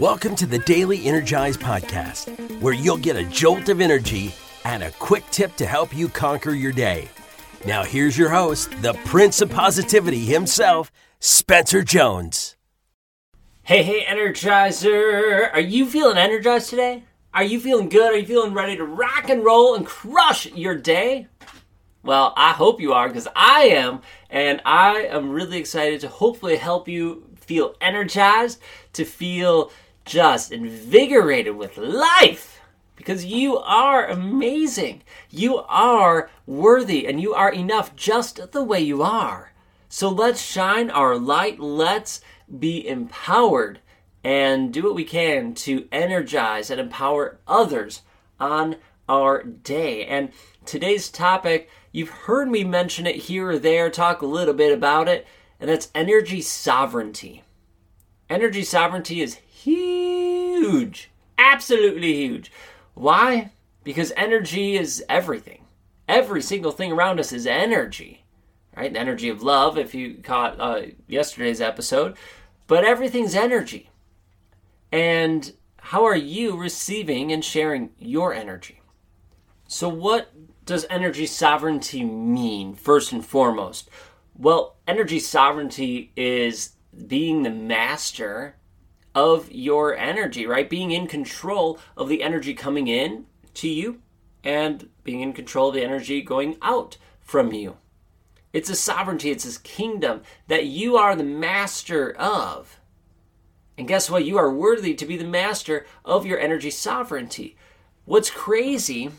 Welcome to the Daily Energize Podcast, where you'll get a jolt of energy and a quick tip to help you conquer your day. Now, here's your host, the Prince of Positivity himself, Spencer Jones. Hey, hey, Energizer! Are you feeling energized today? Are you feeling good? Are you feeling ready to rock and roll and crush your day? Well, I hope you are because I am, and I am really excited to hopefully help you feel energized, to feel just invigorated with life because you are amazing. You are worthy and you are enough just the way you are. So let's shine our light. Let's be empowered and do what we can to energize and empower others on our day. And today's topic, you've heard me mention it here or there, talk a little bit about it, and that's energy sovereignty. Energy sovereignty is huge. Absolutely huge. Why? Because energy is everything. Every single thing around us is energy. Right? The energy of love, if you caught uh, yesterday's episode. But everything's energy. And how are you receiving and sharing your energy? So, what does energy sovereignty mean, first and foremost? Well, energy sovereignty is being the master of your energy, right? Being in control of the energy coming in to you and being in control of the energy going out from you. It's a sovereignty, it's a kingdom that you are the master of. And guess what? You are worthy to be the master of your energy sovereignty. What's crazy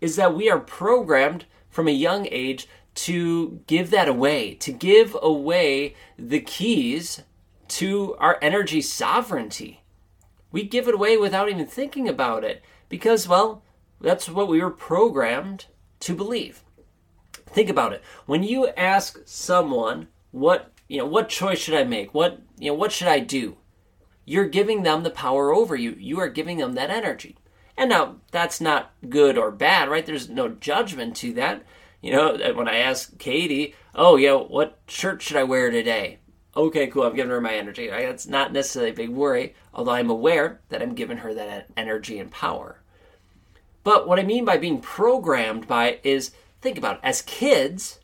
is that we are programmed from a young age to give that away, to give away the keys to our energy sovereignty. We give it away without even thinking about it because, well, that's what we were programmed to believe. Think about it. When you ask someone, what, you know, what choice should I make? What, you know, what should I do? You're giving them the power over you. You are giving them that energy. And now that's not good or bad, right? There's no judgment to that. You know, when I ask Katie, oh, yeah, what shirt should I wear today? Okay, cool, I'm giving her my energy. That's not necessarily a big worry, although I'm aware that I'm giving her that energy and power. But what I mean by being programmed by is think about it. As kids,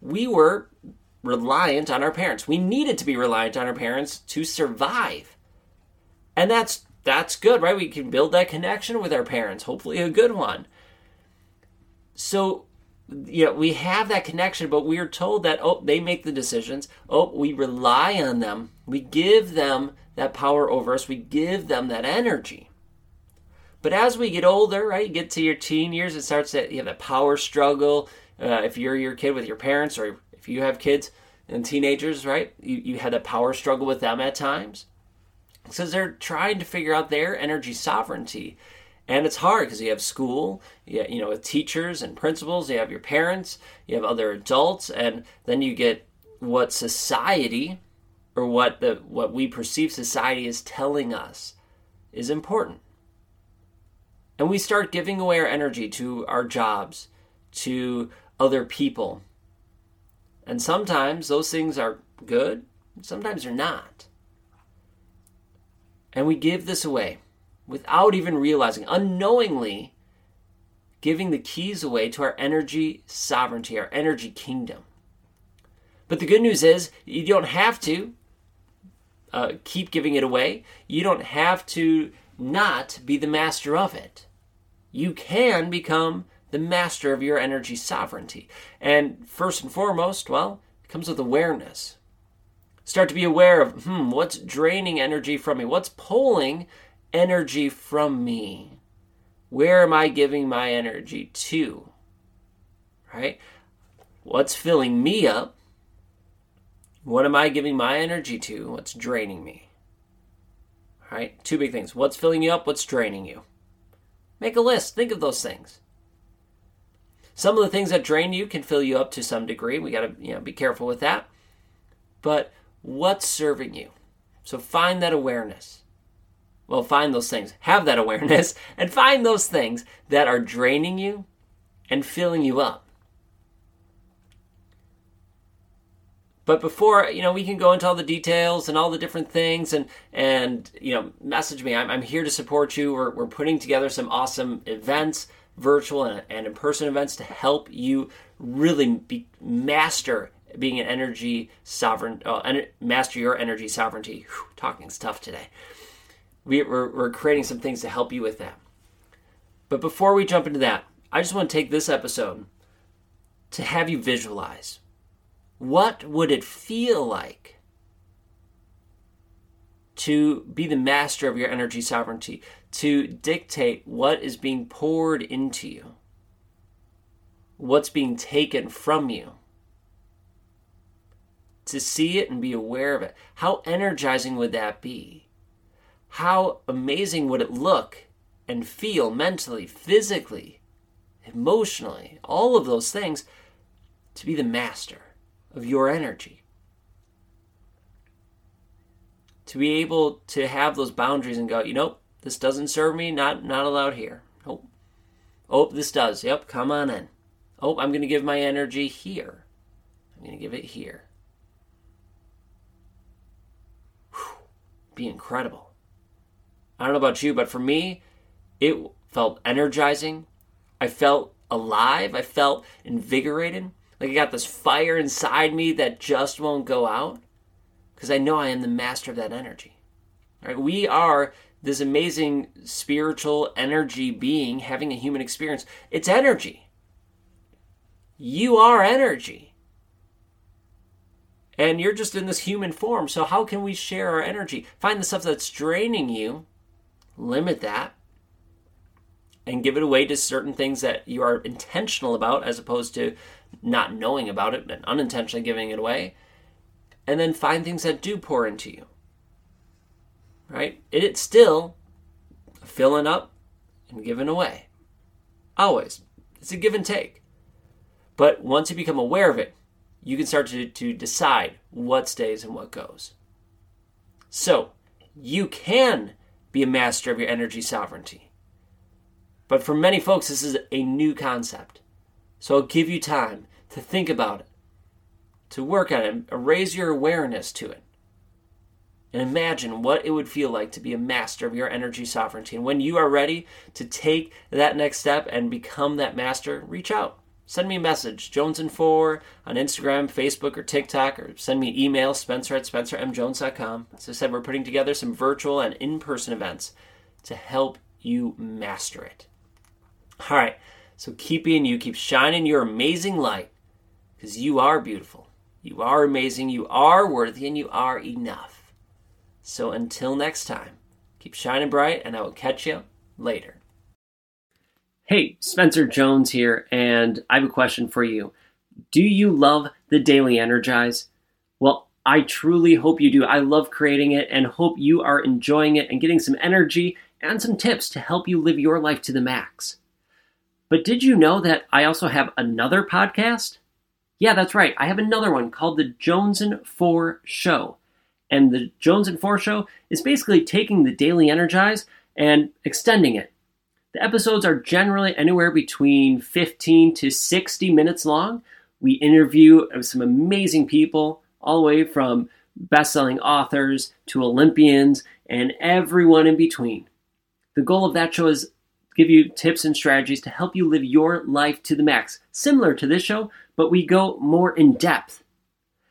we were reliant on our parents. We needed to be reliant on our parents to survive. And that's that's good, right? We can build that connection with our parents, hopefully a good one. So you know, we have that connection, but we are told that, oh, they make the decisions. Oh, we rely on them. We give them that power over us. We give them that energy. But as we get older, right, you get to your teen years, it starts that you have that power struggle. Uh, if you're your kid with your parents, or if you have kids and teenagers, right, you, you had a power struggle with them at times. Because they're trying to figure out their energy sovereignty. And it's hard because you have school, you, you know, with teachers and principals, you have your parents, you have other adults, and then you get what society or what the what we perceive society is telling us is important. And we start giving away our energy to our jobs, to other people. And sometimes those things are good, sometimes they're not. And we give this away without even realizing, unknowingly giving the keys away to our energy sovereignty, our energy kingdom. But the good news is, you don't have to uh, keep giving it away. You don't have to not be the master of it. You can become the master of your energy sovereignty. And first and foremost, well, it comes with awareness. Start to be aware of, hmm, what's draining energy from me? What's pulling energy from me? Where am I giving my energy to? Right? What's filling me up? What am I giving my energy to? What's draining me? Right? Two big things. What's filling you up? What's draining you? Make a list. Think of those things. Some of the things that drain you can fill you up to some degree. We got to, you know, be careful with that. But what's serving you? So find that awareness. Well, find those things, have that awareness, and find those things that are draining you and filling you up. But before, you know, we can go into all the details and all the different things and, and you know, message me. I'm, I'm here to support you. We're, we're putting together some awesome events, virtual and, and in-person events to help you really be, master being an energy sovereign, uh, master your energy sovereignty. Whew, tough today. We, we're, we're creating some things to help you with that. But before we jump into that, I just want to take this episode to have you visualize what would it feel like to be the master of your energy sovereignty, to dictate what is being poured into you, what's being taken from you, to see it and be aware of it? How energizing would that be? How amazing would it look and feel mentally, physically, emotionally, all of those things to be the master of your energy. To be able to have those boundaries and go, you know, this doesn't serve me, not not allowed here. Nope. Oh, this does. Yep, come on in. Oh, I'm going to give my energy here. I'm going to give it here. Whew. Be incredible. I don't know about you, but for me, it felt energizing. I felt alive. I felt invigorated. Like I got this fire inside me that just won't go out because I know I am the master of that energy. Right? We are this amazing spiritual energy being having a human experience. It's energy. You are energy. And you're just in this human form. So, how can we share our energy? Find the stuff that's draining you, limit that, and give it away to certain things that you are intentional about as opposed to not knowing about it and unintentionally giving it away. And then find things that do pour into you. Right? It's still filling up and giving away. Always. It's a give and take. But once you become aware of it, you can start to, to decide what stays and what goes. So, you can be a master of your energy sovereignty. But for many folks, this is a new concept. So I'll give you time to think about it, to work on it, raise your awareness to it, and imagine what it would feel like to be a master of your energy sovereignty. And when you are ready to take that next step and become that master, reach out. Send me a message, Jones and Four, on Instagram, Facebook, or TikTok, or send me an email, spencer at spencermjones.com. As I said, we're putting together some virtual and in person events to help you master it. All right, so keep being you, keep shining your amazing light, because you are beautiful, you are amazing, you are worthy, and you are enough. So until next time, keep shining bright, and I will catch you later. Hey, Spencer Jones here, and I have a question for you. Do you love the Daily Energize? Well, I truly hope you do. I love creating it and hope you are enjoying it and getting some energy and some tips to help you live your life to the max. But did you know that I also have another podcast? Yeah, that's right. I have another one called The Jones and Four Show. And The Jones and Four Show is basically taking the Daily Energize and extending it. The episodes are generally anywhere between 15 to 60 minutes long. We interview some amazing people, all the way from best selling authors to Olympians and everyone in between. The goal of that show is give you tips and strategies to help you live your life to the max, similar to this show, but we go more in depth.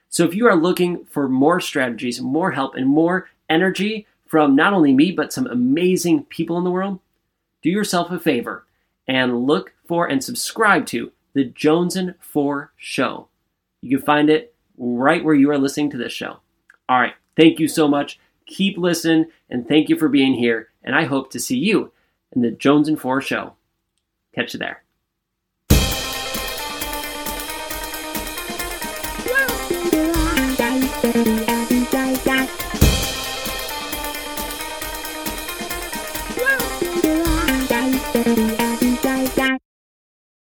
So if you are looking for more strategies, more help, and more energy from not only me, but some amazing people in the world, do yourself a favor and look for and subscribe to the Jones and Four Show. You can find it right where you are listening to this show. All right, thank you so much. Keep listening, and thank you for being here. And I hope to see you in the Jones and Four Show. Catch you there.